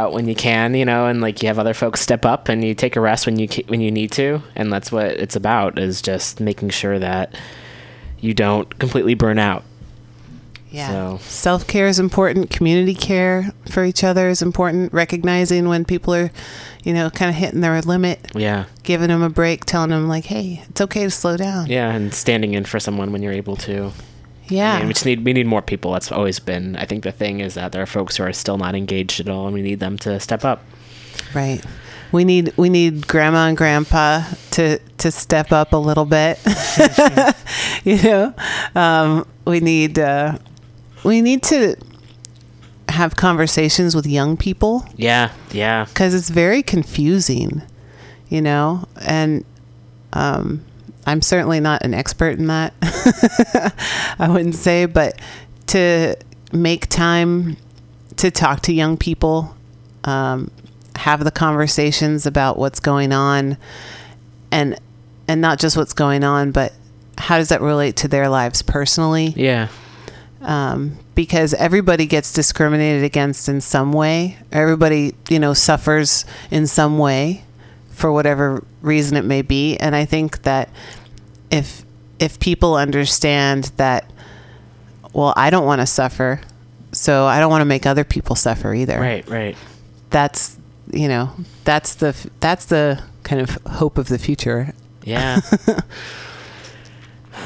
out when you can, you know, and like you have other folks step up and you take a rest when you when you need to, and that's what it's about is just making sure that you don't completely burn out. Yeah. So- Self care is important. Community care for each other is important. Recognizing when people are, you know, kind of hitting their limit, Yeah, giving them a break, telling them, like, hey, it's okay to slow down. yeah, and standing in for someone when you're able to. Yeah. I mean, we just need we need more people. That's always been. I think the thing is that there are folks who are still not engaged at all, and we need them to step up. Right. We need we need grandma and grandpa to to step up a little bit. you know, um, we need uh, we need to have conversations with young people Yeah, yeah, because it's very confusing. You know, and um, I'm certainly not an expert in that. I wouldn't say, but to make time to talk to young people, um, have the conversations about what's going on, and and not just what's going on, but how does that relate to their lives personally? yeah, um, because everybody gets discriminated against in some way. Everybody, you know, suffers in some way for whatever reason it may be. And I think that if if people understand that, well, I don't want to suffer, so I don't want to make other people suffer either. right, right. That's you know that's the that's the kind of hope of the future. Yeah.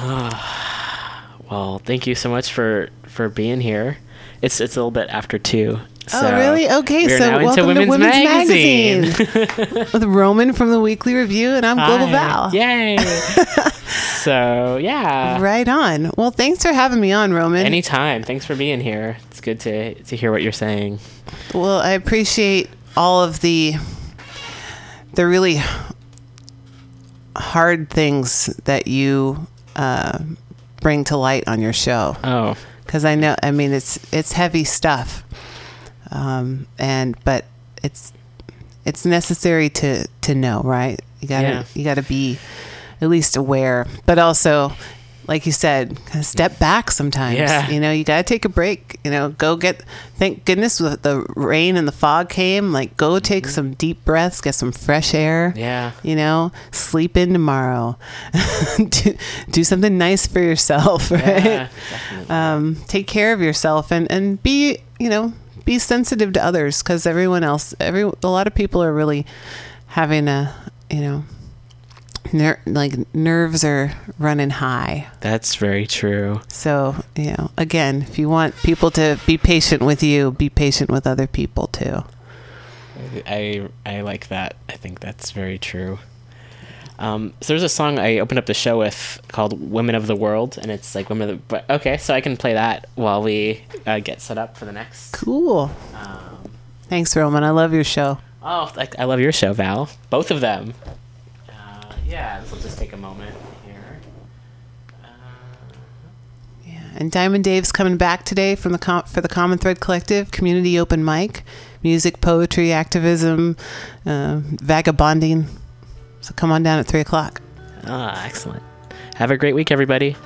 well, thank you so much for for being here. It's it's a little bit after two. Oh, really? Okay, so welcome into to Women's, Women's Magazine. Magazine. with Roman from the Weekly Review, and I'm Global Hi. Val. Yay! so yeah. Right on. Well, thanks for having me on, Roman. Anytime. Thanks for being here. It's good to to hear what you're saying. well, I appreciate all of the the really hard things that you uh, bring to light on your show. Oh, because I know. I mean, it's it's heavy stuff, um, and but it's it's necessary to to know, right? You gotta Yeah. you gotta be at least aware, but also, like you said, kind of step back sometimes. Yeah. You know, you gotta take a break. You know, go get. Thank goodness the rain and the fog came. Like, go take some deep breaths, get some fresh air. Mm-hmm. yeah. You know, sleep in tomorrow. do, do something nice for yourself, right? Yeah, um, take care of yourself and, and be you know be sensitive to others because everyone else every a lot of people are really having a you know ner- like nerves are running high That's very true. so you know again if you want people to be patient with you be patient with other people too I I like that. I think that's very true. Um, so there's a song I opened up the show with called "Women of the World," and it's like women of the. But okay, so I can play that while we uh, get set up for the next. cool Um, thanks roman i love your show oh, I, I love your show, Val. Both of them. Uh, yeah, this will just take a moment here. Uh, Yeah, and Diamond Dave's coming back today from the com- for the Common Thread Collective community open mic, music, poetry, activism, uh, vagabonding. So come on down at three o'clock. ah, excellent. Have a great week, everybody.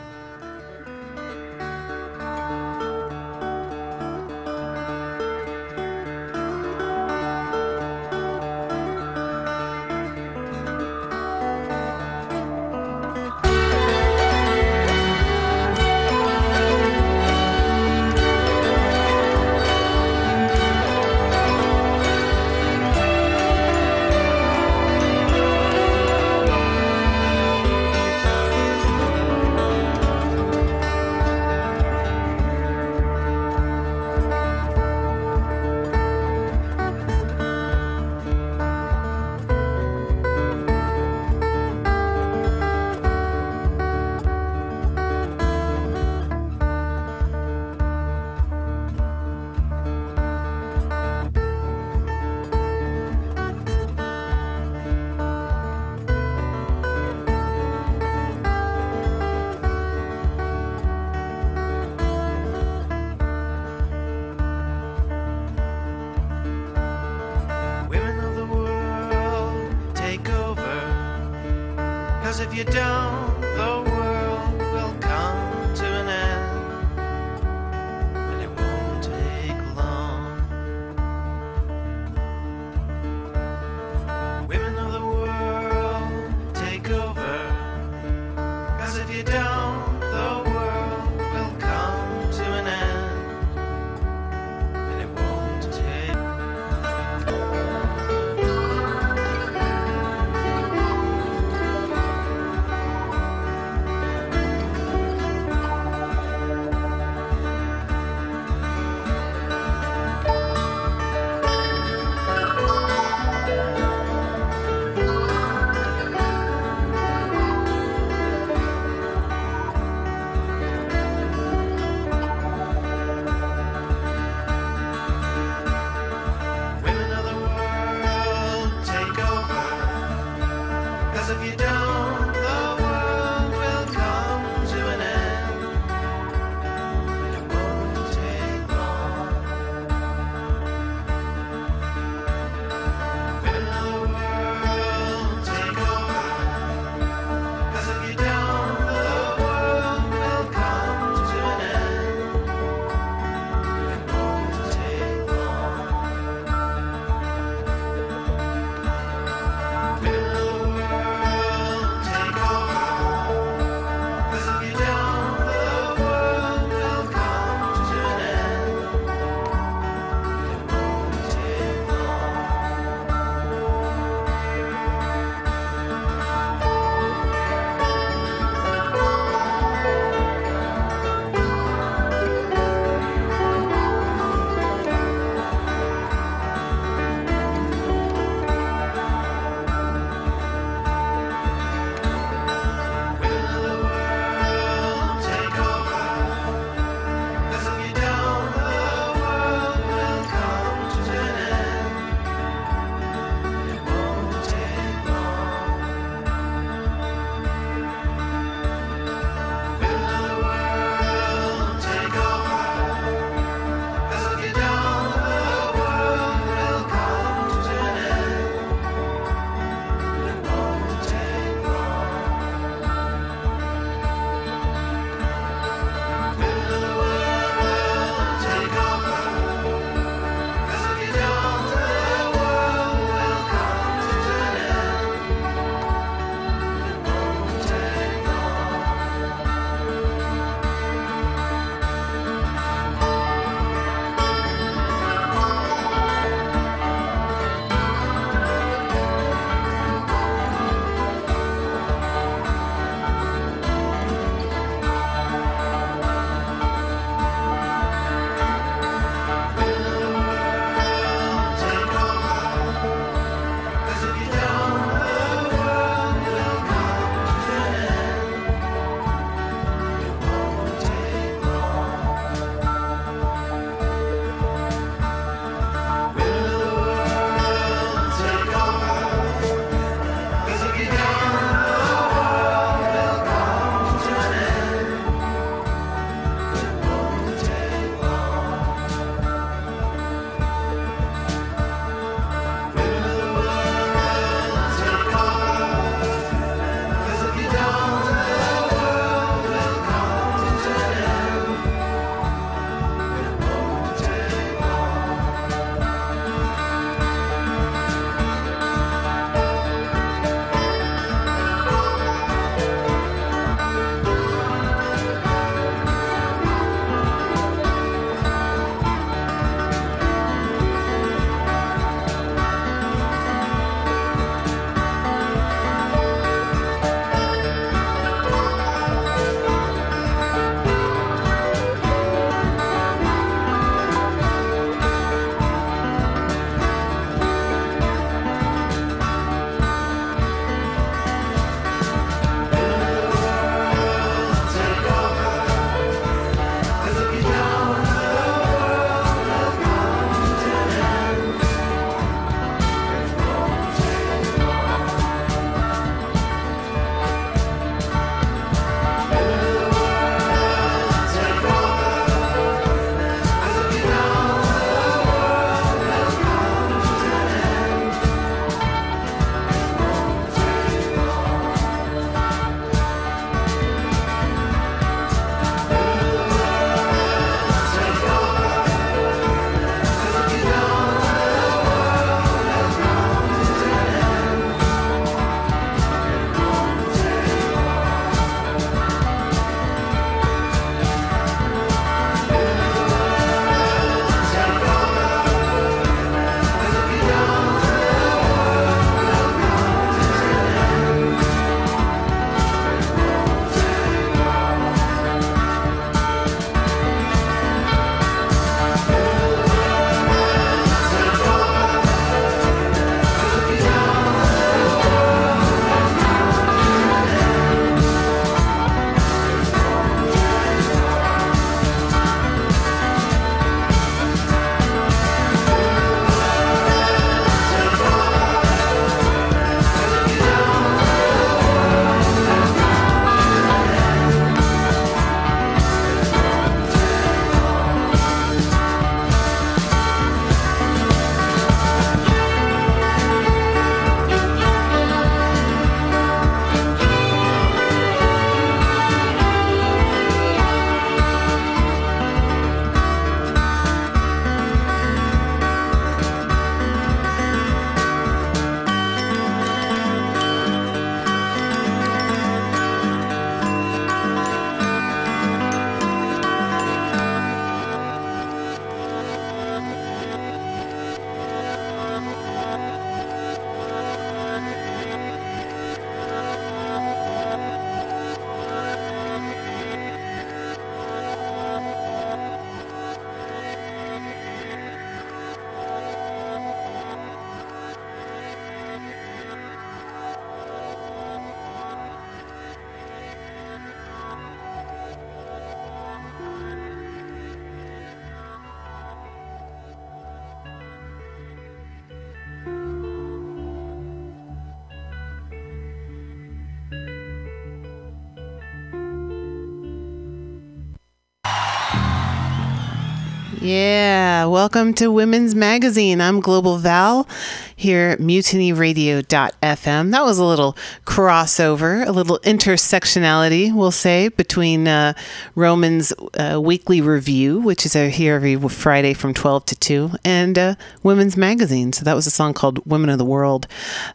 Welcome to Women's Magazine. I'm Global Val here at mutinyradio.fm. That was a little crossover, a little intersectionality, we'll say, between uh, Roman's uh, weekly review, which is here every Friday from 12 to 2, and uh, Women's Magazine. So that was a song called Women of the World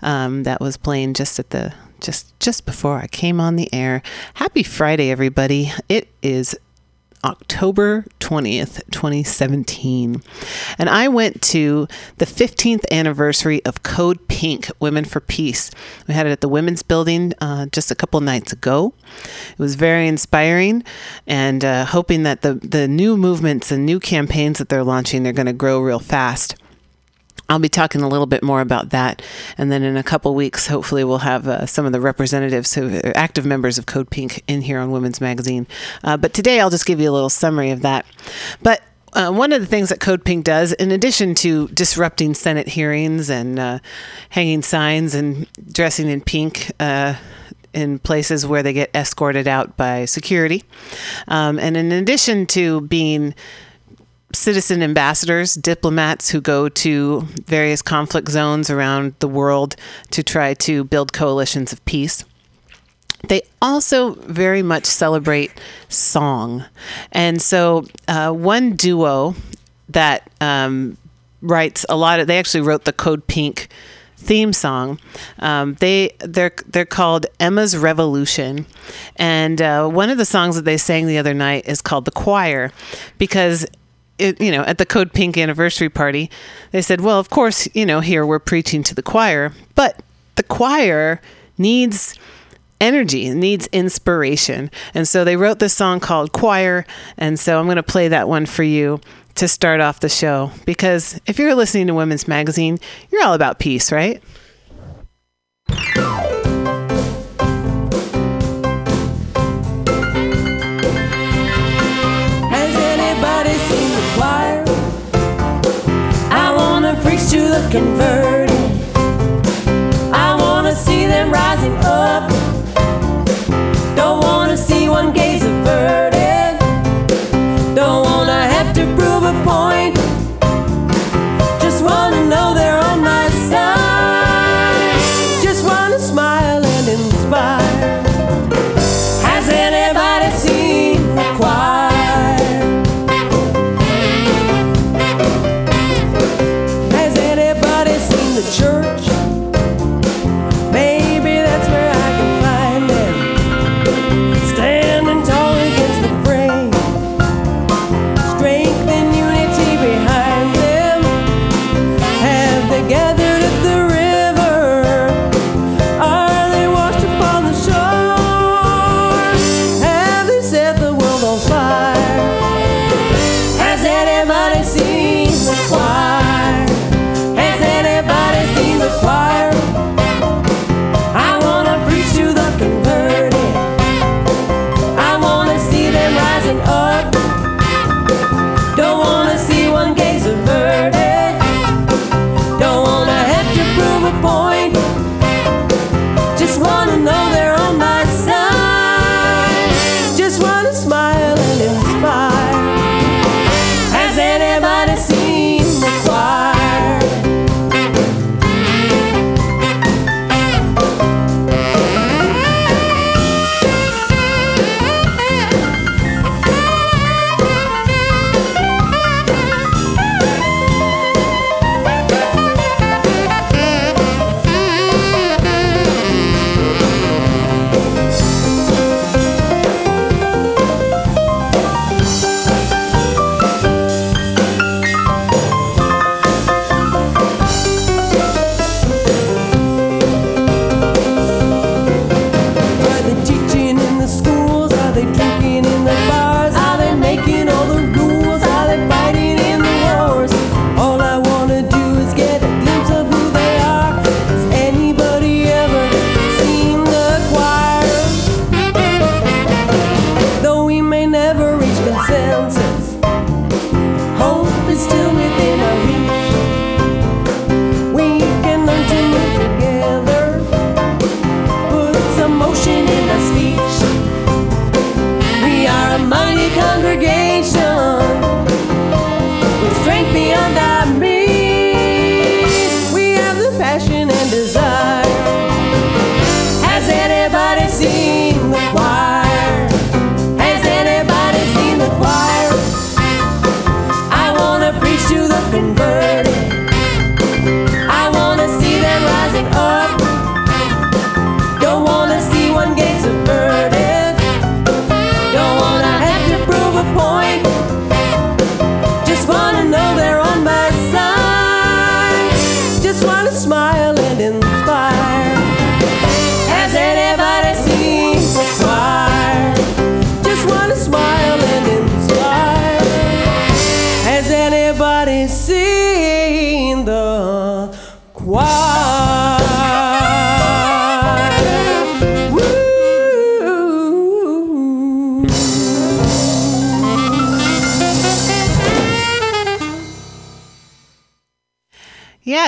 um, that was playing just at the just just before I came on the air. Happy Friday, everybody! It is October 20th, 2017. And I went to the 15th anniversary of Code Pink Women for Peace. We had it at the Women's Building uh, just a couple nights ago. It was very inspiring and uh, hoping that the, the new movements and new campaigns that they're launching, they're going to grow real fast. I'll be talking a little bit more about that. And then in a couple weeks, hopefully, we'll have uh, some of the representatives who are active members of Code Pink in here on Women's Magazine. Uh, but today, I'll just give you a little summary of that. But uh, one of the things that Code Pink does, in addition to disrupting Senate hearings and uh, hanging signs and dressing in pink, uh, in places where they get escorted out by security. Um, and in addition to being citizen ambassadors, diplomats who go to various conflict zones around the world to try to build coalitions of peace. They also very much celebrate song. And so, uh, one duo that um, writes a lot of, they actually wrote the Code Pink theme song. Um, they they're they're called Emma's Revolution, and uh, one of the songs that they sang the other night is called the Choir, because it, you know, at the Code Pink anniversary party, they said, well, of course, you know, here we're preaching to the choir, but the choir needs energy, needs inspiration. And so they wrote this song called Choir. And so I'm going to play that one for you to start off the show because if you're listening to Women's Magazine, you're all about peace, right? The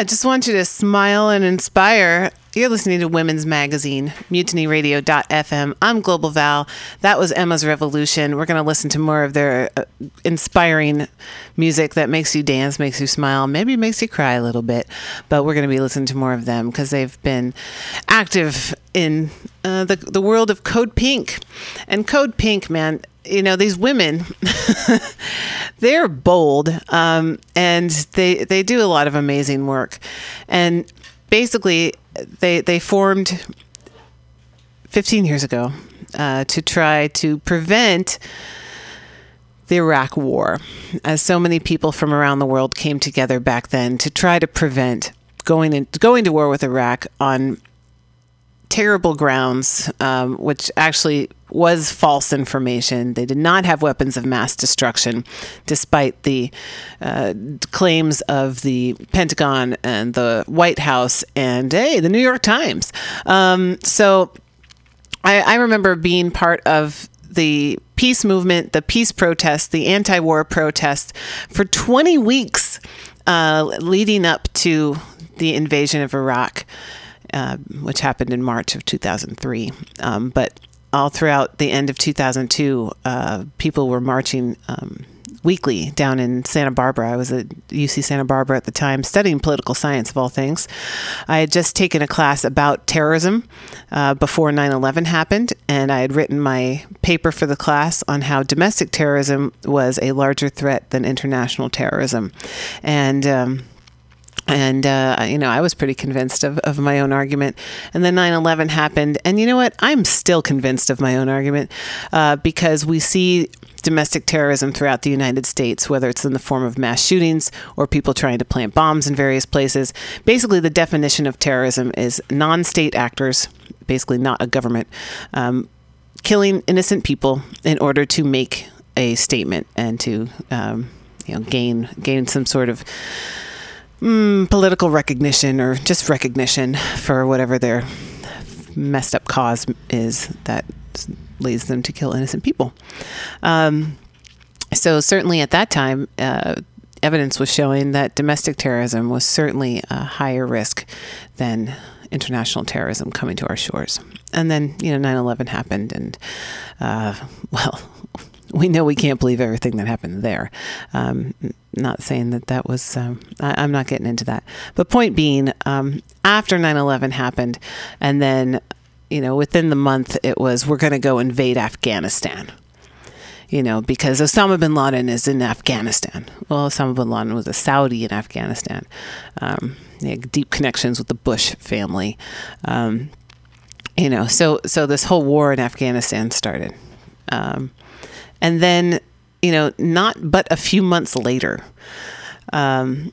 just want you to smile and inspire. You're listening to Women's Magazine, mutinyradio.fm. I'm Global Val. That was Emma's Revolution. We're going to listen to more of their uh, inspiring music that makes you dance, makes you smile, maybe makes you cry a little bit. But we're going to be listening to more of them because they've been active in uh, the, the world of Code Pink. And Code Pink, man, you know these women they're bold um, and they they do a lot of amazing work. And basically they they formed 15 years ago uh, to try to prevent the Iraq War, as so many people from around the world came together back then to try to prevent going in, going to war with Iraq on terrible grounds, um, which actually was false information. They did not have weapons of mass destruction, despite the uh, claims of the Pentagon and the White House and, hey, the New York Times. Um, so I, I remember being part of the peace movement, the peace protests, the anti war protests for 20 weeks uh, leading up to the invasion of Iraq, uh, which happened in March of 2003. Um, but all throughout the end of 2002, uh, people were marching. Um, weekly down in Santa Barbara. I was at UC Santa Barbara at the time studying political science, of all things. I had just taken a class about terrorism uh, before 9 11 happened, and I had written my paper for the class on how domestic terrorism was a larger threat than international terrorism. And, um, and uh, you know i was pretty convinced of, of my own argument. And then 9-11 happened. And you know what? I'm still convinced of my own argument uh, because we see domestic terrorism throughout the united states whether it's in the form of mass shootings or people trying to plant bombs in various places. Basically the definition of terrorism is non-state actors basically not a government um, killing innocent people in order to make a statement and to um, you know gain gain some sort of mm, political recognition or just recognition for whatever their messed up cause is that leads them to kill innocent people. Um, so certainly at that time, uh, evidence was showing that domestic terrorism was certainly a higher risk than international terrorism coming to our shores. And then, you know, 9/11 happened, and uh, well, we know we can't believe everything that happened there. Um, not saying that that was, um, I, I'm not getting into that. But point being, um, after 9 11 happened, and then, you know, within the month, it was, we're going to go invade Afghanistan. You know, because Osama bin Laden is in Afghanistan. Well, Osama bin Laden was a Saudi in Afghanistan. Um, deep connections with the Bush family. Um, you know, so so this whole war in Afghanistan started. Um, and then, you know, not but a few months later, um,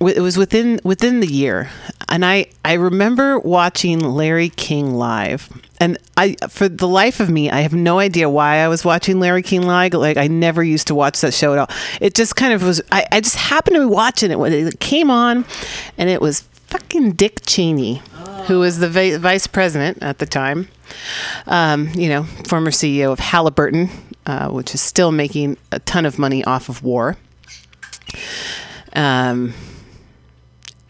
it was within within the year, and I I remember watching Larry King live, and I for the life of me I have no idea why I was watching Larry King live. Like I never used to watch that show at all. It just kind of was. I, I just happened to be watching it when it came on, and it was fucking Dick Cheney, who was the vice president at the time. Um, you know, former CEO of Halliburton, uh, which is still making a ton of money off of war. Um,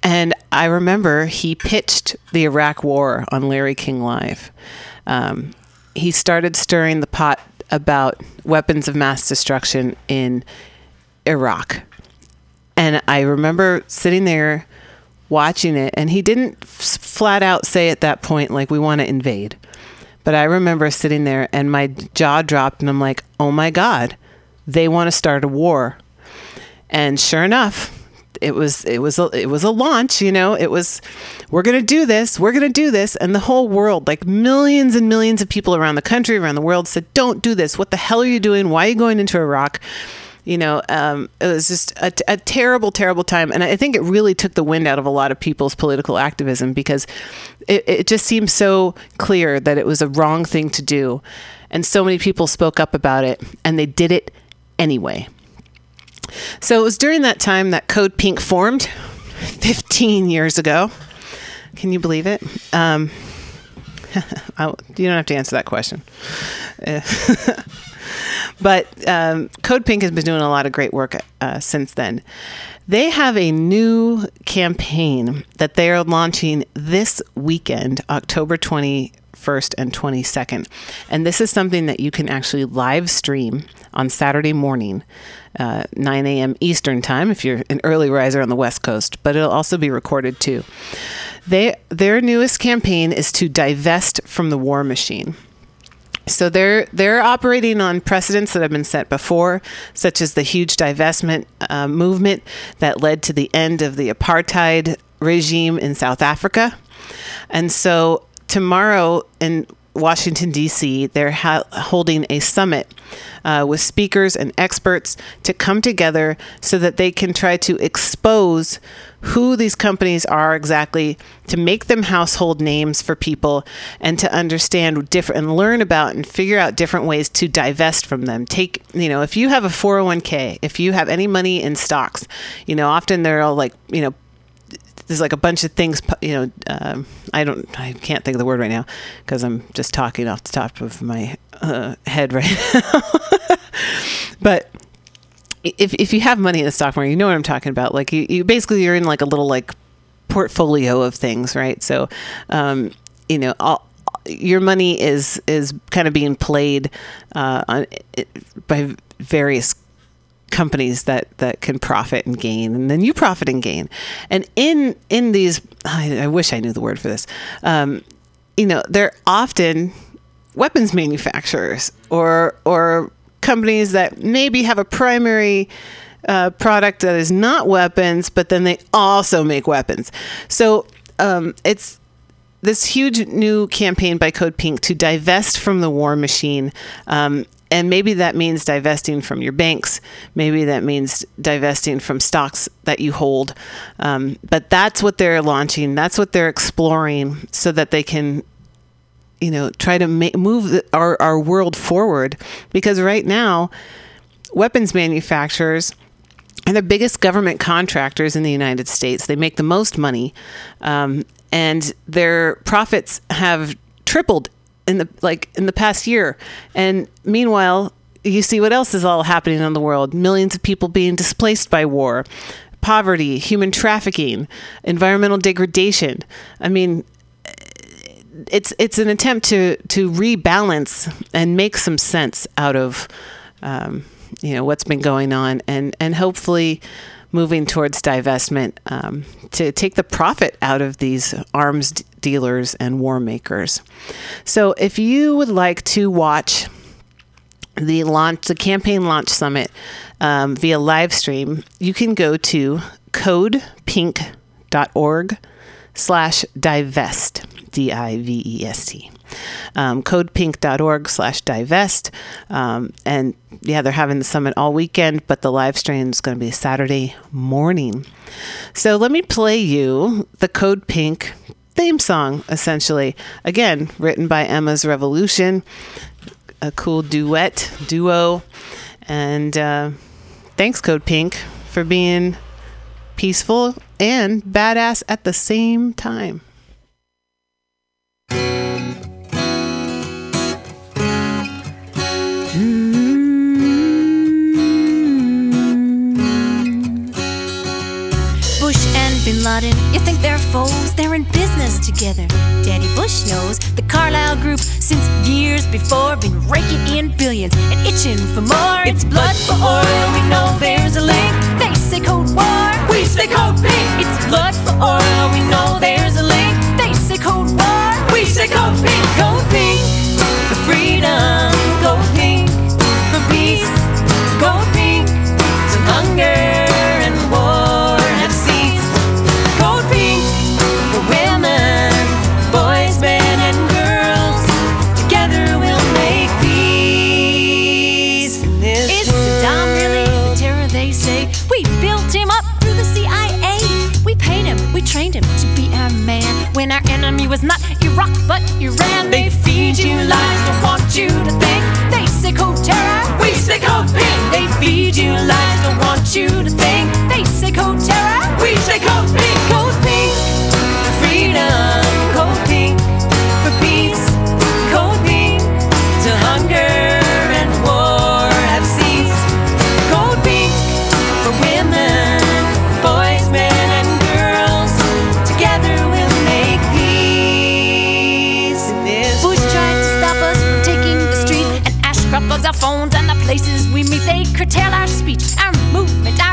and I remember he pitched the Iraq War on Larry King Live. Um, he started stirring the pot about weapons of mass destruction in Iraq. And I remember sitting there watching it, and he didn't f- flat out say at that point, like, we want to invade. But I remember sitting there and my jaw dropped, and I'm like, oh my God, they want to start a war. And sure enough, it was it was a, it was a launch you know it was we're going to do this we're going to do this. And the whole world like millions and millions of people around the country around the world said don't do this. What the hell are you doing? Why are you going into iraq You know, um, it was just a, a terrible, terrible time, and I think it really took the wind out of a lot of people's political activism because it, it just seemed so clear that it was a wrong thing to do, and so many people spoke up about it, and they did it anyway. So it was during that time that Code Pink formed, 15 years ago. Can you believe it? Um, you don't have to answer that question. But um, Code Pink has been doing a lot of great work uh, since then. They have a new campaign that they are launching this weekend, October 21st and 22nd. And this is something that you can actually live stream on Saturday morning, uh, 9 a.m. Eastern Time, if you're an early riser on the West Coast, but it'll also be recorded too. They, their newest campaign is to divest from the war machine. So they're they're operating on precedents that have been set before, such as the huge divestment uh, movement that led to the end of the apartheid regime in South Africa. And so tomorrow in Washington, D.C., they're ha- holding a summit uh, with speakers and experts to come together so that they can try to expose who these companies are exactly, to make them household names for people, and to understand different and learn about and figure out different ways to divest from them. Take, you know, if you have a 401k, if you have any money in stocks, you know, often they're all like, you know, there's like a bunch of things you know um, i don't i can't think of the word right now because i'm just talking off the top of my uh, head right now but if, if you have money in the stock market you know what i'm talking about. Like you, you basically you're in like a little like portfolio of things right? So um, you know all your money is is kind of being played uh, on, by various companies that that can profit and gain and then you profit and gain. And in in these i, I wish i knew the word for this um, you know they're often weapons manufacturers or or companies that maybe have a primary uh, product that is not weapons but then they also make weapons so um, it's this huge new campaign by Code Pink to divest from the war machine. Um, and maybe that means divesting from your banks. Maybe that means divesting from stocks that you hold. Um, but that's what they're launching. That's what they're exploring so that they can, you know, try to ma- move the, our, our world forward. Because right now, weapons manufacturers are the biggest government contractors in the United States. They make the most money. Um, and their profits have tripled in the like in the past year and meanwhile you see what else is all happening in the world millions of people being displaced by war poverty human trafficking environmental degradation i mean it's it's an attempt to to rebalance and make some sense out of um, you know what's been going on and and hopefully moving towards divestment um, to take the profit out of these arms d- dealers and war makers. So, if you would like to watch the launch, the campaign launch summit um, via live stream, you can go to codepink.org slash divest, D I V E S T. Um, codepink.org slash divest. Um, and yeah, they're having the summit all weekend, but the live stream is going to be Saturday morning. So let me play you the Code Pink theme song, essentially. Again, written by Emma's Revolution, a cool duet, duo. And uh, thanks, Code Pink, for being peaceful and badass at the same time. You think they're foes? They're in business together. Daddy Bush knows the Carlyle Group since years before been raking in billions and itching for more. It's blood for oil. We know there's a link. They say code war. We say code pink. It's blood for oil. We know there's a link. They say code war. We say code pink. Code pink for freedom. Enemy was not Iraq but Iran, they feed you lies, don't want you to think. They say code terror, we say code pink. They feed you lies, don't want you to think. They say code terror, we say code pink. Code pink freedom, They curtail our speech, our movement, our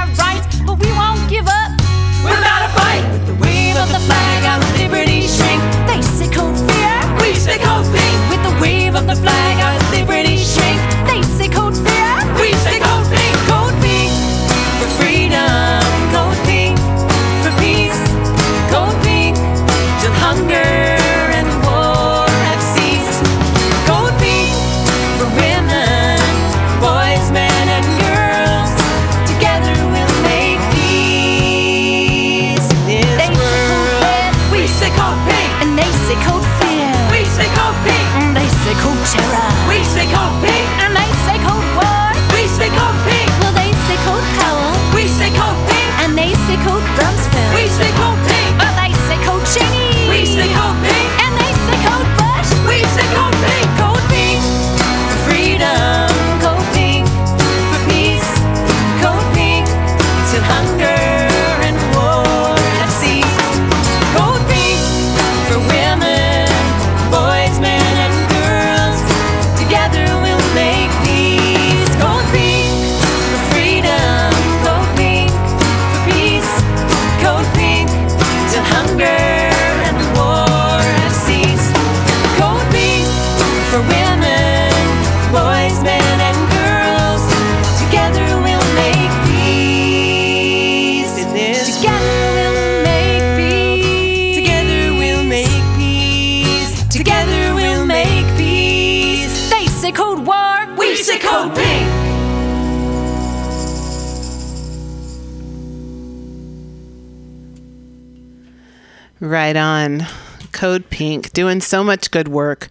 Right on. Code Pink doing so much good work.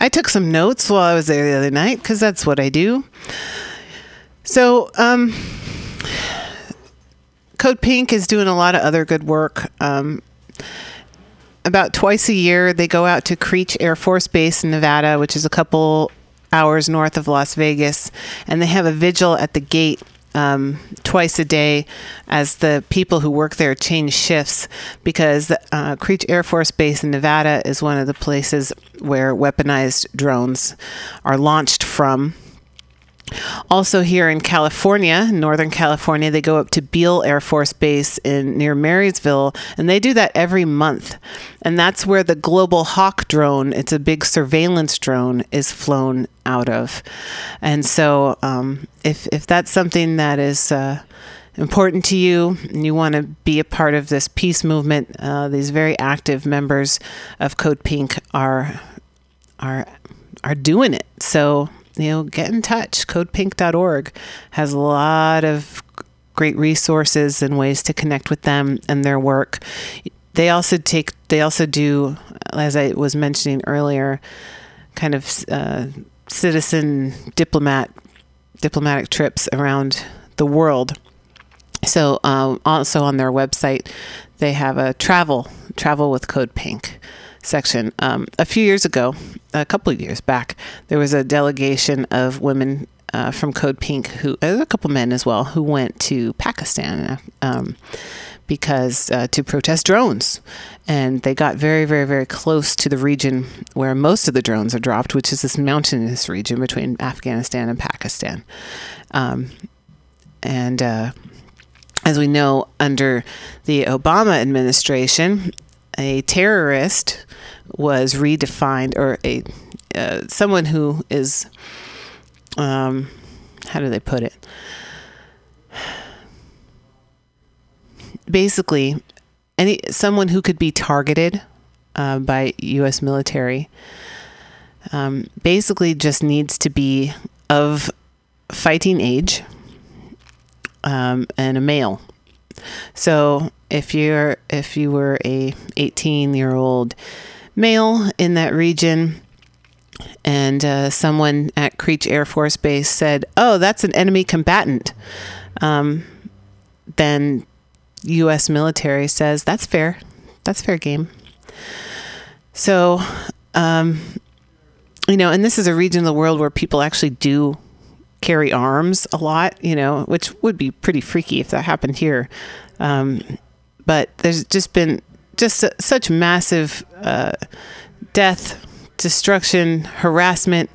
I took some notes while I was there the other night because that's what I do. So, um, Code Pink is doing a lot of other good work. Um, about twice a year, they go out to Creech Air Force Base in Nevada, which is a couple hours north of Las Vegas, and they have a vigil at the gate um, twice a day as the people who work there change shifts because uh, Creech Air Force Base in Nevada is one of the places where weaponized drones are launched from. Also, here in California, Northern California, they go up to Beale Air Force Base in near Marysville, and they do that every month. And that's where the Global Hawk drone, it's a big surveillance drone, is flown out of. And so, um, if if that's something that is uh, important to you and you want to be a part of this peace movement, uh, these very active members of Code Pink are are are doing it. So you know, get in touch. CodePink.org has a lot of great resources and ways to connect with them and their work. They also take. They also do, as I was mentioning earlier, kind of uh, citizen diplomat diplomatic trips around the world. So um, also on their website, they have a travel travel with Code Pink section. Um, a few years ago, a couple of years back, there was a delegation of women uh, from Code Pink who, a couple men as well, who went to Pakistan um, because uh, to protest drones, and they got very, very, very close to the region where most of the drones are dropped, which is this mountainous region between Afghanistan and Pakistan, um, and. Uh, as we know, under the Obama administration, a terrorist was redefined, or a uh, someone who is, um, how do they put it? Basically, any someone who could be targeted uh, by U.S. military. Um, basically, just needs to be of fighting age um, and a male. So if you're if you were a 18 year old male in that region and uh, someone at Creech Air Force Base said, "Oh, that's an enemy combatant," um, then U.S. military says that's fair. That's fair game. So, um, you know, and this is a region of the world where people actually do carry arms a lot, you know, which would be pretty freaky if that happened here. Um, but there's just been just su- such massive uh, death, destruction, harassment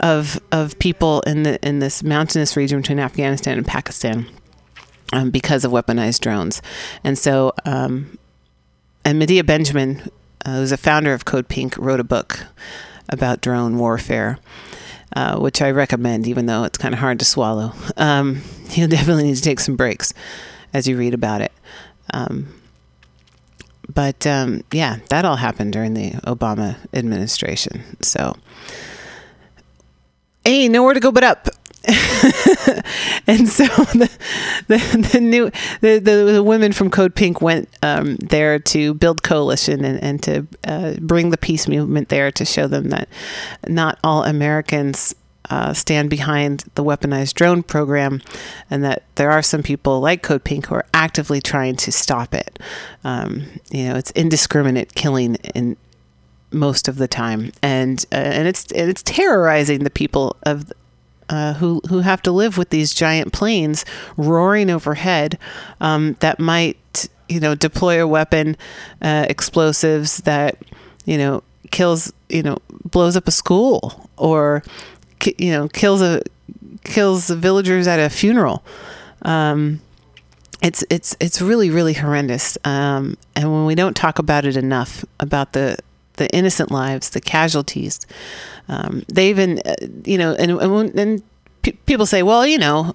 of of people in the in this mountainous region between Afghanistan and Pakistan um, because of weaponized drones, and so um, and Medea Benjamin, uh, who's a founder of Code Pink, wrote a book about drone warfare. Uh, which I recommend, even though it's kind of hard to swallow. Um, you'll definitely need to take some breaks as you read about it. Um, but um, yeah, that all happened during the Obama administration. So, hey, nowhere to go but up. and so the, the, the new the, the, women from Code Pink went um, there to build coalition and, and to uh, bring the peace movement there to show them that not all Americans uh, stand behind the weaponized drone program, and that there are some people like Code Pink who are actively trying to stop it. Um, you know, it's indiscriminate killing in most of the time, and uh, and it's and it's terrorizing the people of. Uh, who who have to live with these giant planes roaring overhead um, that might you know deploy a weapon, uh, explosives that you know kills you know blows up a school or you know kills a kills the villagers at a funeral. Um, it's it's it's really really horrendous. Um, and when we don't talk about it enough about the the innocent lives, the casualties, um, they even uh, you know and and, and pe- people say, well, you know.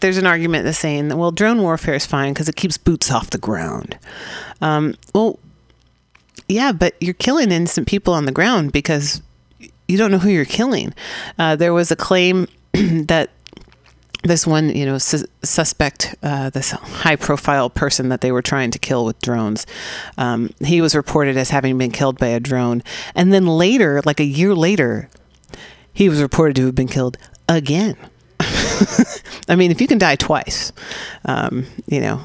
There's an argument that's saying that well, drone warfare is fine because it keeps boots off the ground. Um, well, yeah, but you're killing innocent people on the ground because you don't know who you're killing. Uh, there was a claim that this one, you know, sus- suspect, uh, this high-profile person that they were trying to kill with drones, um, he was reported as having been killed by a drone, and then later, like a year later, he was reported to have been killed again. I mean, if you can die twice, um, you know,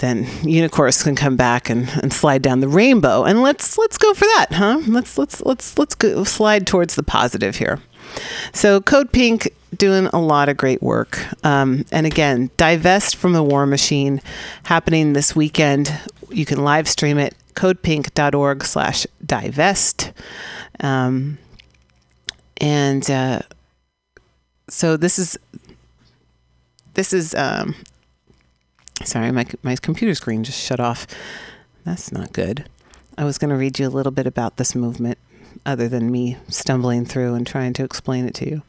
then unicorns can come back and, and slide down the rainbow. And let's let's go for that huh? Let's let's let's let's go slide towards the positive here. So code pink doing a lot of great work um, and again divest from the war machine happening this weekend you can live stream it codepink.org slash divest um, and uh, so this is this is um, Sorry, my my computer screen just shut off. That's not good. I was going to read you a little bit about this movement, other than me stumbling through and trying to explain it to you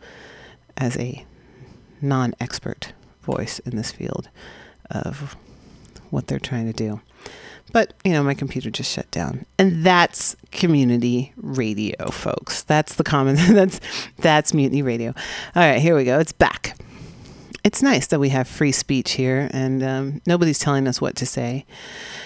as a non-expert voice in this field of what they're trying to do. But, you know, my computer just shut down. And that's community radio, folks. That's the common that's that's mutiny radio. All right, here we go. It's back it's nice that we have free speech here and um, nobody's telling us what to say.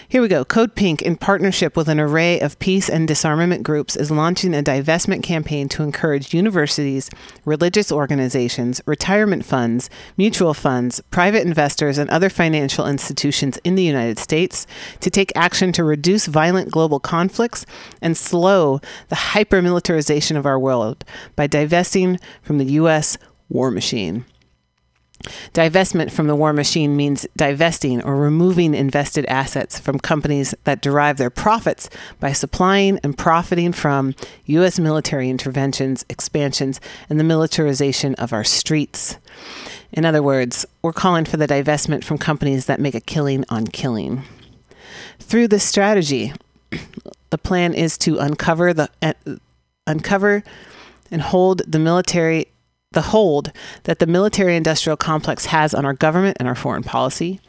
Here we go. Code Pink, in partnership with an array of peace and disarmament groups, is launching a divestment campaign to encourage universities, religious organizations, retirement funds, mutual funds, private investors, and other financial institutions in the United States to take action to reduce violent global conflicts and slow the hypermilitarization of our world by divesting from the U.S. war machine. Divestment from the war machine means divesting or removing invested assets from companies that derive their profits by supplying and profiting from U.S. military interventions, expansions, and the militarization of our streets. In other words, we're calling for the divestment from companies that make a killing on killing. Through this strategy, the plan is to uncover the uh, uncover and hold the military the hold that the military industrial complex has on our government and our foreign policy,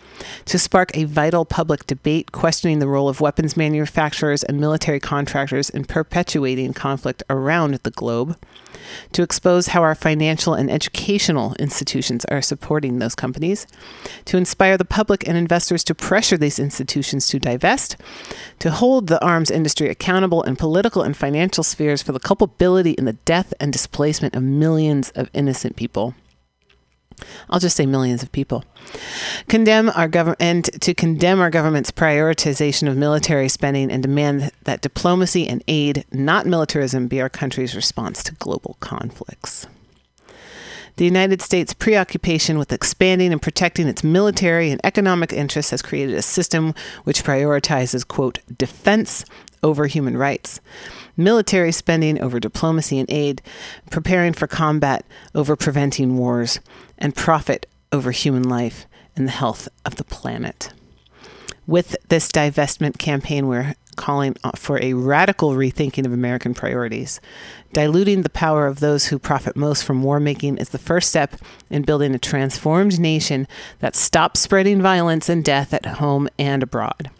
to spark a vital public debate questioning the role of weapons manufacturers and military contractors in perpetuating conflict around the globe, to expose how our financial and educational institutions are supporting those companies, to inspire the public and investors to pressure these institutions to divest, to hold the arms industry accountable in political and financial spheres for the culpability in the death and displacement of millions of innocent people. I'll just say millions of people. Condemn our government and to condemn our government's prioritization of military spending and demand that diplomacy and aid, not militarism, be our country's response to global conflicts. The United States' preoccupation with expanding and protecting its military and economic interests has created a system which prioritizes, quote, defense over human rights, military spending over diplomacy and aid, preparing for combat over preventing wars, and profit over human life and the health of the planet. With this divestment campaign, we're calling for a radical rethinking of American priorities. Diluting the power of those who profit most from war making is the first step in building a transformed nation that stops spreading violence and death at home and abroad.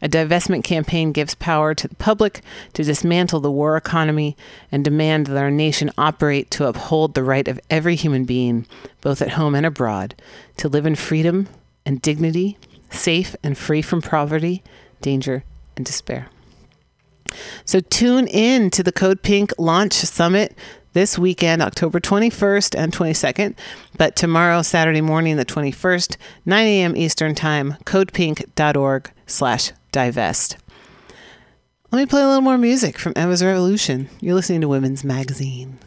A divestment campaign gives power to the public to dismantle the war economy and demand that our nation operate to uphold the right of every human being, both at home and abroad, to live in freedom and dignity, safe and free from poverty, danger, and despair. So tune in to the Code Pink launch summit this weekend, October 21st and 22nd. But tomorrow, Saturday morning, the 21st, 9 a.m. Eastern Time, codepink.org slash divest. Let me play a little more music from Emma's Revolution. You're listening to Women's Magazine.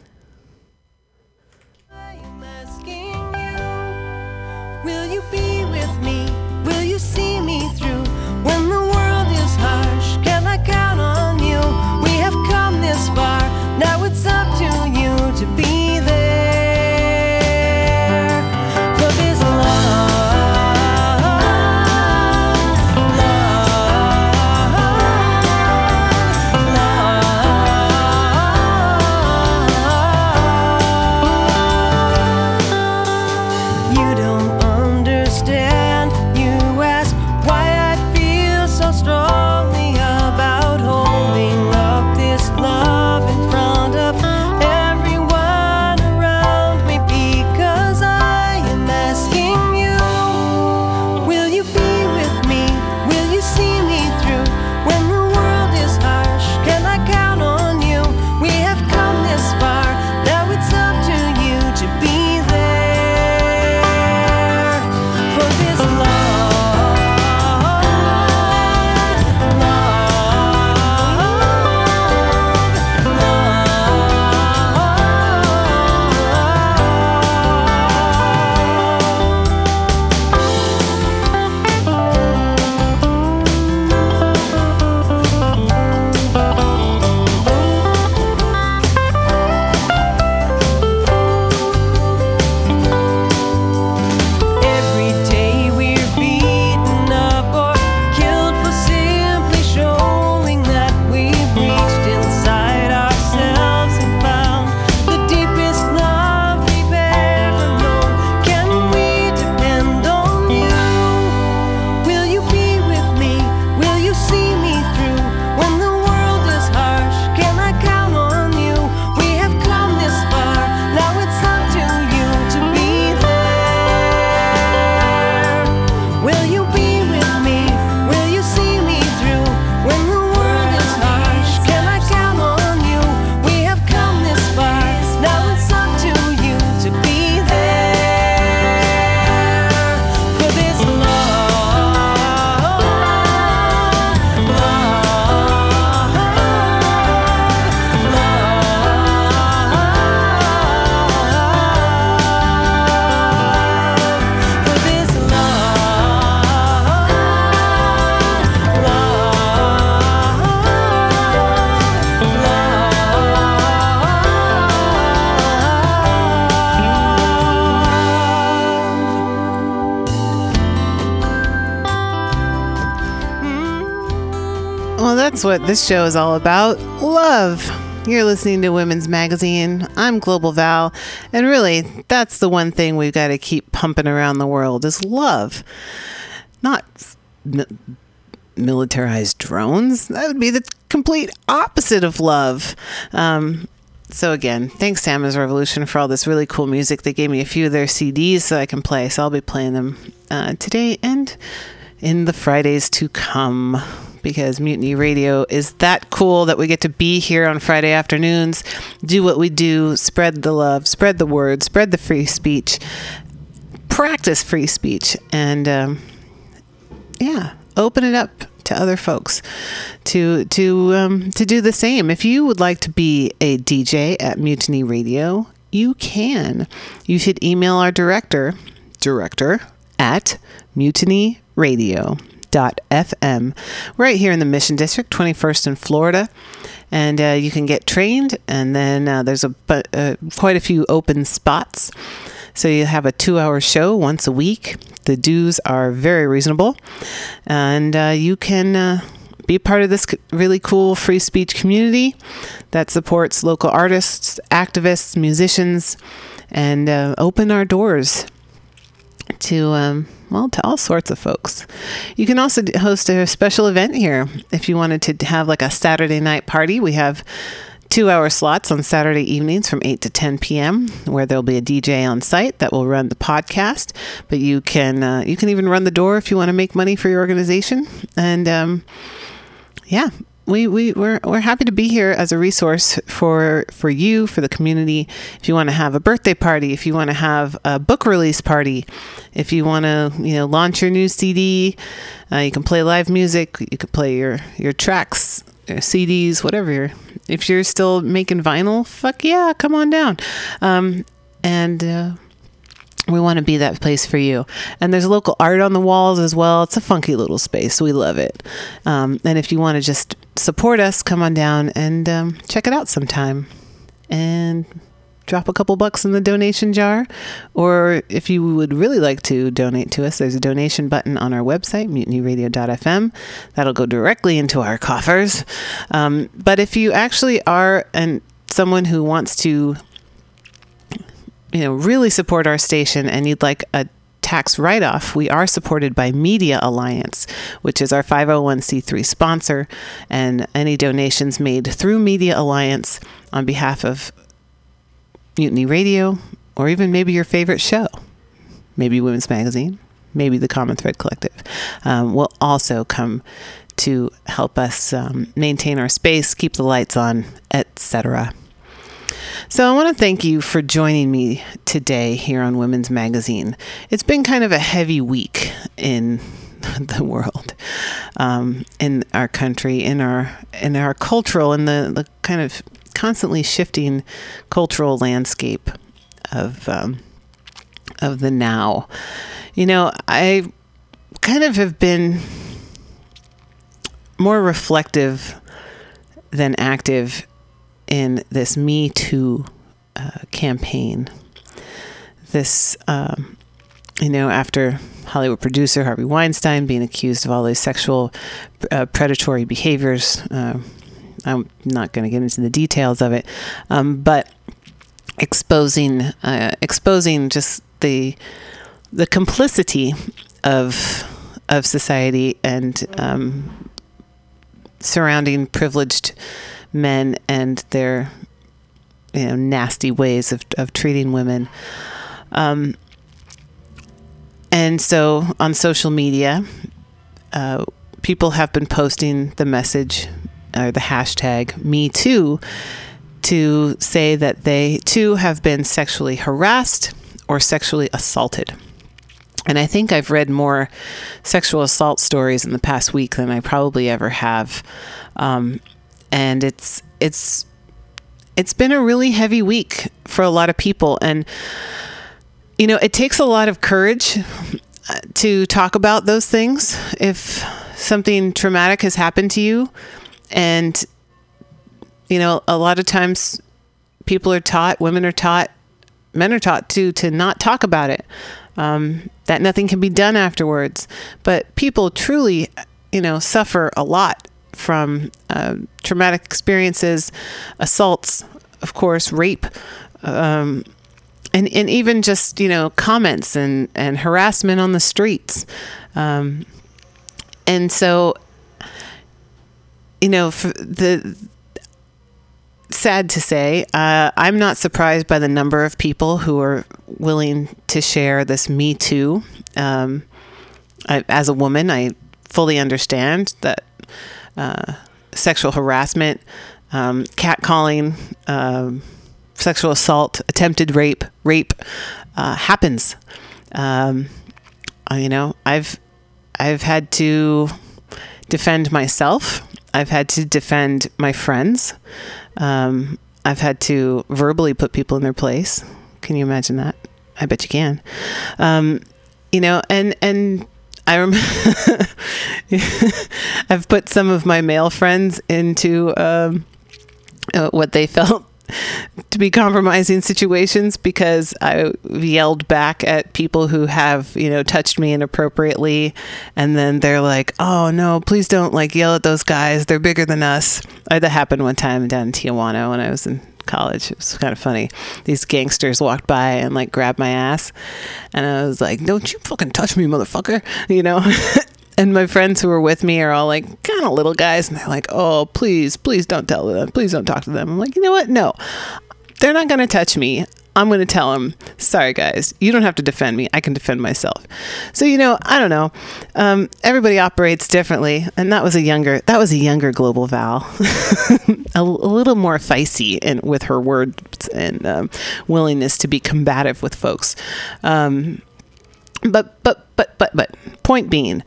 What this show is all about love. You're listening to Women's Magazine. I'm Global Val. And really, that's the one thing we've got to keep pumping around the world is love. Not mi- militarized drones. That would be the complete opposite of love. Um, so again, thanks to Revolution for all this really cool music. They gave me a few of their CDs so I can play. So I'll be playing them uh, today and in the Fridays to come because Mutiny Radio is that cool that we get to be here on Friday afternoons, do what we do, spread the love, spread the word, spread the free speech, practice free speech, and um, yeah, open it up to other folks to to um, to do the same. If you would like to be a DJ at Mutiny Radio, you can. You should email our director, director at mutinyradio.fm, right here in the Mission District, 21st in Florida. And uh, you can get trained, and then uh, there's a uh, quite a few open spots. So you have a two-hour show once a week. The dues are very reasonable, and uh, you can uh, be part of this really cool free speech community that supports local artists, activists, musicians, and uh, open our doors to um, well to all sorts of folks. You can also host a special event here if you wanted to have like a Saturday night party. We have two hour slots on Saturday evenings from 8 to 10 p.m. where there'll be a DJ on site that will run the podcast. But you can uh, you can even run the door if you want to make money for your organization. And um, yeah, we, we we're, we're happy to be here as a resource for for you for the community. If you want to have a birthday party if you want to have a book release party if you want to you know launch your new cd uh, you can play live music you can play your your tracks your cds whatever. You're if you're still making vinyl fuck yeah come on down. Um, and uh, we want to be that place for you. And there's local art on the walls as well. It's a funky little space. We love it. Um, and if you want to just support us, come on down and um, check it out sometime. And drop a couple bucks in the donation jar. Or if you would really like to donate to us, there's a donation button on our website, mutinyradio.fm. That'll go directly into our coffers. Um, but if you actually are an someone who wants to you know really support our station and you'd like a tax write-off we are supported by media alliance which is our 501c3 sponsor. And any donations made through media alliance on behalf of mutiny radio or even maybe your favorite show maybe women's magazine maybe the common thread collective um, will also come to help us um, maintain our space keep the lights on etc so I want to thank you for joining me today here on Women's Magazine. It's been kind of a heavy week in the world, um, in our country, in our in our cultural, in the, the kind of constantly shifting cultural landscape of um, of the now. You know, I kind of have been more reflective than active in this Me Too uh, campaign. This, um, you know, after Hollywood producer Harvey Weinstein being accused of all these sexual uh, predatory behaviors, uh, I'm not going to get into the details of it, um, but exposing uh, exposing just the the complicity of of society and um, surrounding privileged men and their you know nasty ways of, of treating women um, and so on social media uh, people have been posting the message or the hashtag me too to say that they too have been sexually harassed or sexually assaulted and I think I've read more sexual assault stories in the past week than I probably ever have. Um, and it's it's it's been a really heavy week for a lot of people. And you know it takes a lot of courage uh, to talk about those things. If something traumatic has happened to you and you know a lot of times people are taught women are taught men are taught to to not talk about it um, that nothing can be done afterwards. But people truly you know suffer a lot from uh, traumatic experiences, assaults, of course, rape, um, and and even just you know comments and and harassment on the streets, um, and so you know the sad to say. Uh, I'm not surprised by the number of people who are willing to share this Me Too. Um, I, as a woman, I fully understand that uh, sexual harassment, um, catcalling, um, sexual assault, attempted rape, rape uh, happens. Um, uh, you know, I've I've had to defend myself. I've had to defend my friends. Um, I've had to verbally put people in their place. Can you imagine that? I bet you can. Um, you know, and and I rem- I've put some of my male friends into um, uh, what they felt to be compromising situations because I yelled back at people who have, you know, touched me inappropriately. And then they're like, oh no, please don't like yell at those guys. They're bigger than us. Uh, that happened one time down in Tijuana when I was in college. It was kind of funny. These gangsters walked by and like grabbed my ass. And I was like, don't you fucking touch me, motherfucker. You know? and my friends who were with me are all like kind of little guys and they're like oh please please don't tell them please don't talk to them i'm like you know what no they're not going to touch me i'm going to tell them sorry guys you don't have to defend me. I can defend myself. So you know i don't know. Um, everybody operates differently and that was a younger that was a younger global val. A, a little more feisty and with her words and um, willingness to be combative with folks. Um, but but but but but point being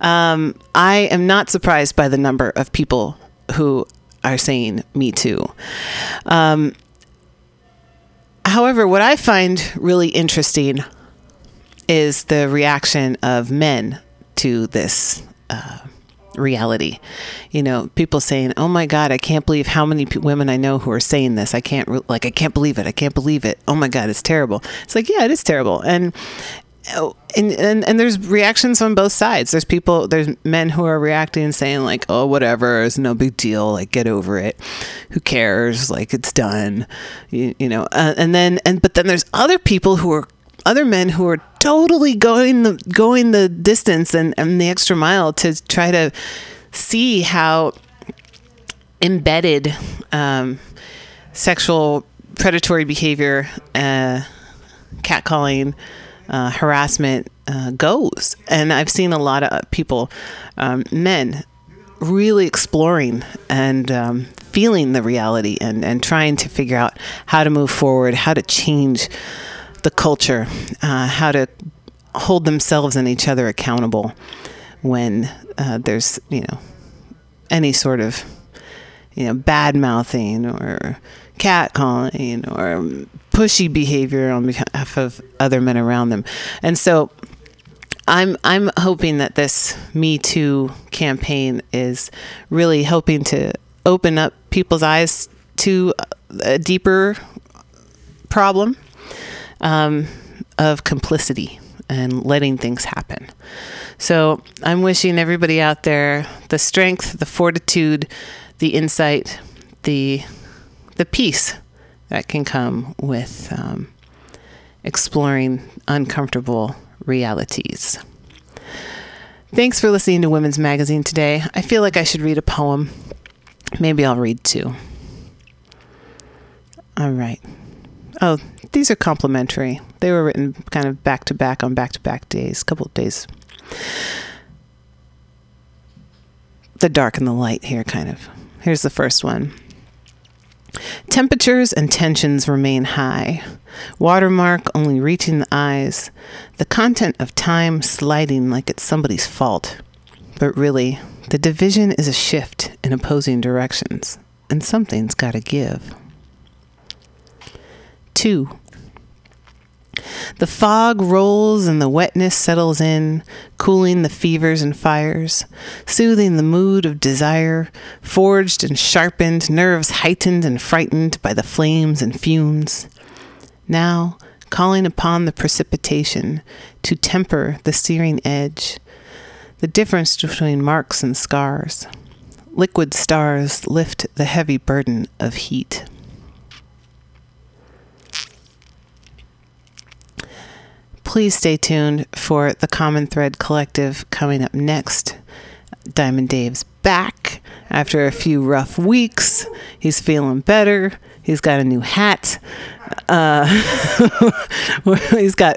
um, i am not surprised by the number of people who are saying me too. Um, however what i find really interesting is the reaction of men to this uh, reality. You know people saying oh my god i can't believe how many p- women i know who are saying this. I can't re- like i can't believe it. I can't believe it. Oh my god it's terrible. It's like yeah it is terrible. And Oh, and, and and there's reactions on both sides. There's people, there's men who are reacting and saying like, "Oh, whatever, it's no big deal. Like, get over it. Who cares? Like, it's done." You, you know. Uh, and then and but then there's other people who are other men who are totally going the going the distance and and the extra mile to try to see how embedded um, sexual predatory behavior, uh, catcalling uh, harassment uh, goes. And I've seen a lot of people, um, men, really exploring and um, feeling the reality and, and trying to figure out how to move forward, how to change the culture, uh, how to hold themselves and each other accountable when uh, there's, you know, any sort of, you know, bad mouthing or catcalling or pushy behavior on behalf of other men around them. And so I'm I'm hoping that this Me Too campaign is really helping to open up people's eyes to a deeper problem um, of complicity and letting things happen. So I'm wishing everybody out there the strength, the fortitude, the insight, the the peace that can come with um, exploring uncomfortable realities. Thanks for listening to Women's Magazine today. I feel like I should read a poem. Maybe I'll read two. All right. Oh, these are complimentary. They were written kind of back to back on back to back days, couple of days. The dark and the light here, kind of. Here's the first one. Temperatures and tensions remain high. Watermark only reaching the eyes. The content of time sliding like it's somebody's fault. But really, the division is a shift in opposing directions, and something's got to give. 2. The fog rolls and the wetness settles in, cooling the fevers and fires, soothing the mood of desire, forged and sharpened, nerves heightened and frightened by the flames and fumes. Now, calling upon the precipitation to temper the searing edge, the difference between marks and scars. Liquid stars lift the heavy burden of heat. Please stay tuned for the Common Thread Collective coming up next. Diamond Dave's back after a few rough weeks. He's feeling better. He's got a new hat. Uh, he's got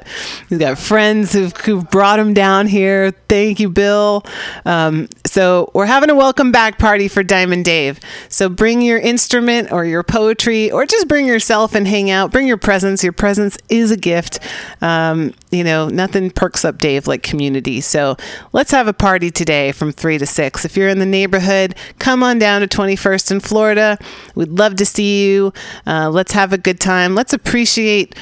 he's got friends who've, who've brought him down here. Thank you, Bill. Um, so we're having a welcome back party for Diamond Dave. So bring your instrument or your poetry, or just bring yourself and hang out. Bring your presence. Your presence is a gift. Um, you know, nothing perks up Dave like community. So let's have a party today from three to six. If you're in the neighborhood, come on down to 21st in Florida. We'd love to see you. Uh, let's have a good time. Let's appreciate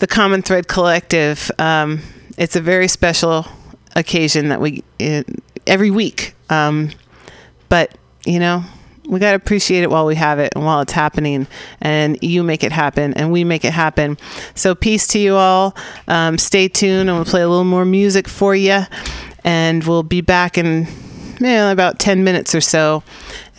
the Common Thread Collective. Um, it's a very special occasion that we uh, every week. Um, but you know, we got to appreciate it while we have it and while it's happening. And you make it happen, and we make it happen. So peace to you all. Um, stay tuned, and we'll play a little more music for you. And we'll be back in eh, about 10 minutes or so.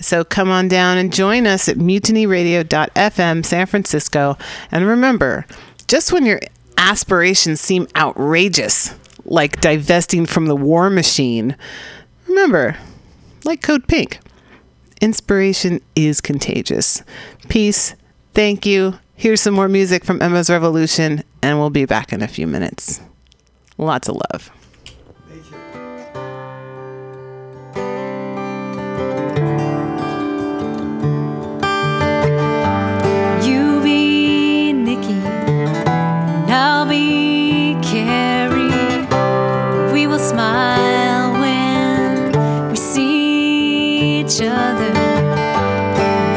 So come on down and join us at mutinyradio.fm San Francisco. And remember, just when your aspirations seem outrageous, like divesting from the war machine, remember, like Code Pink, inspiration is contagious. Peace. Thank you. Here's some more music from Emma's Revolution, and we'll be back in a few minutes. Lots of love. Other.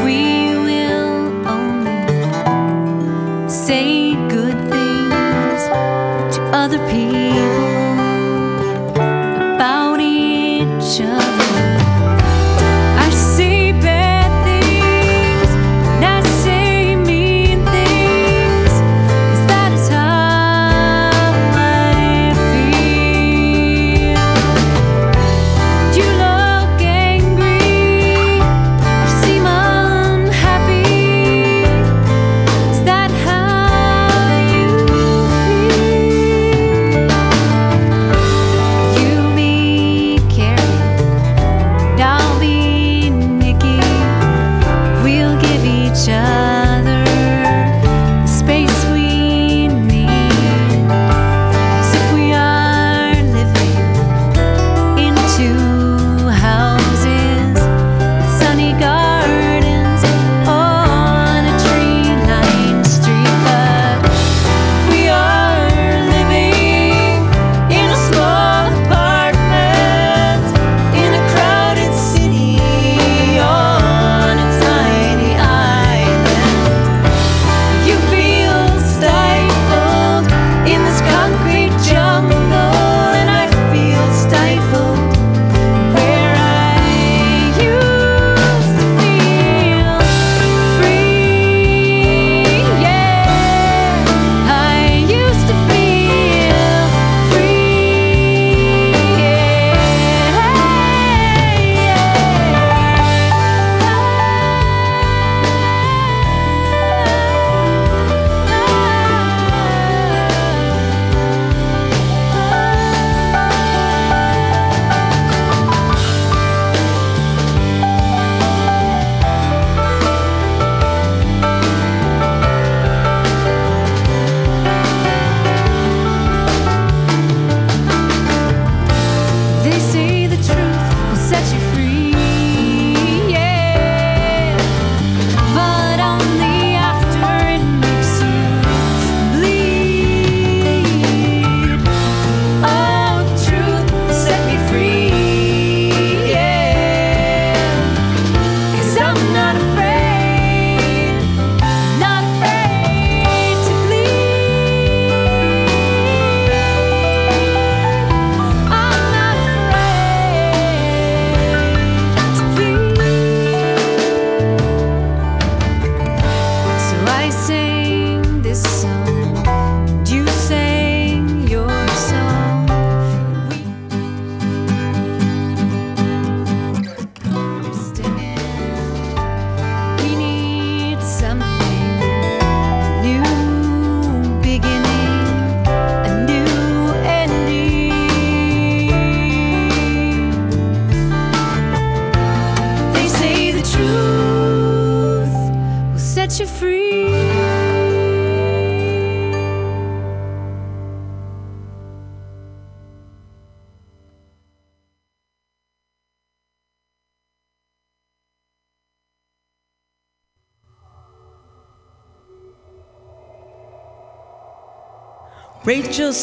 We will only say good things to other people.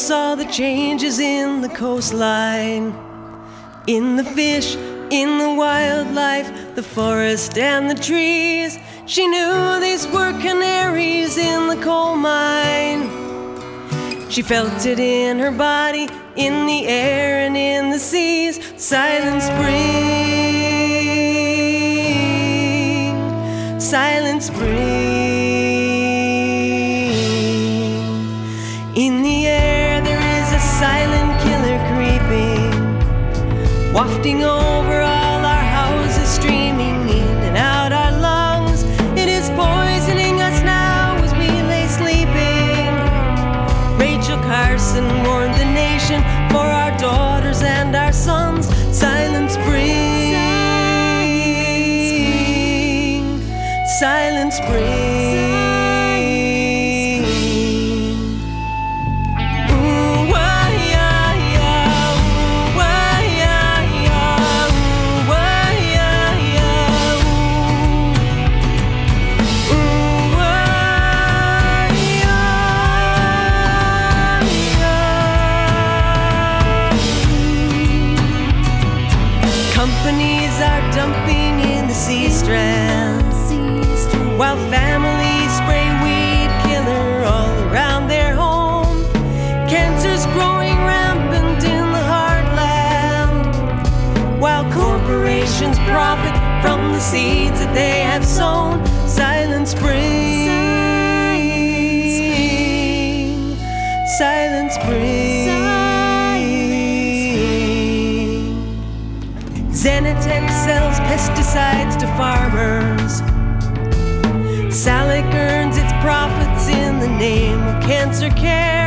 Saw the changes in the coastline, in the fish, in the wildlife, the forest and the trees. She knew these were canaries in the coal mine. She felt it in her body, in the air and in the seas. Silent spring, silent spring. Spring. Pesticides to farmers. Salic earns its profits in the name of cancer care.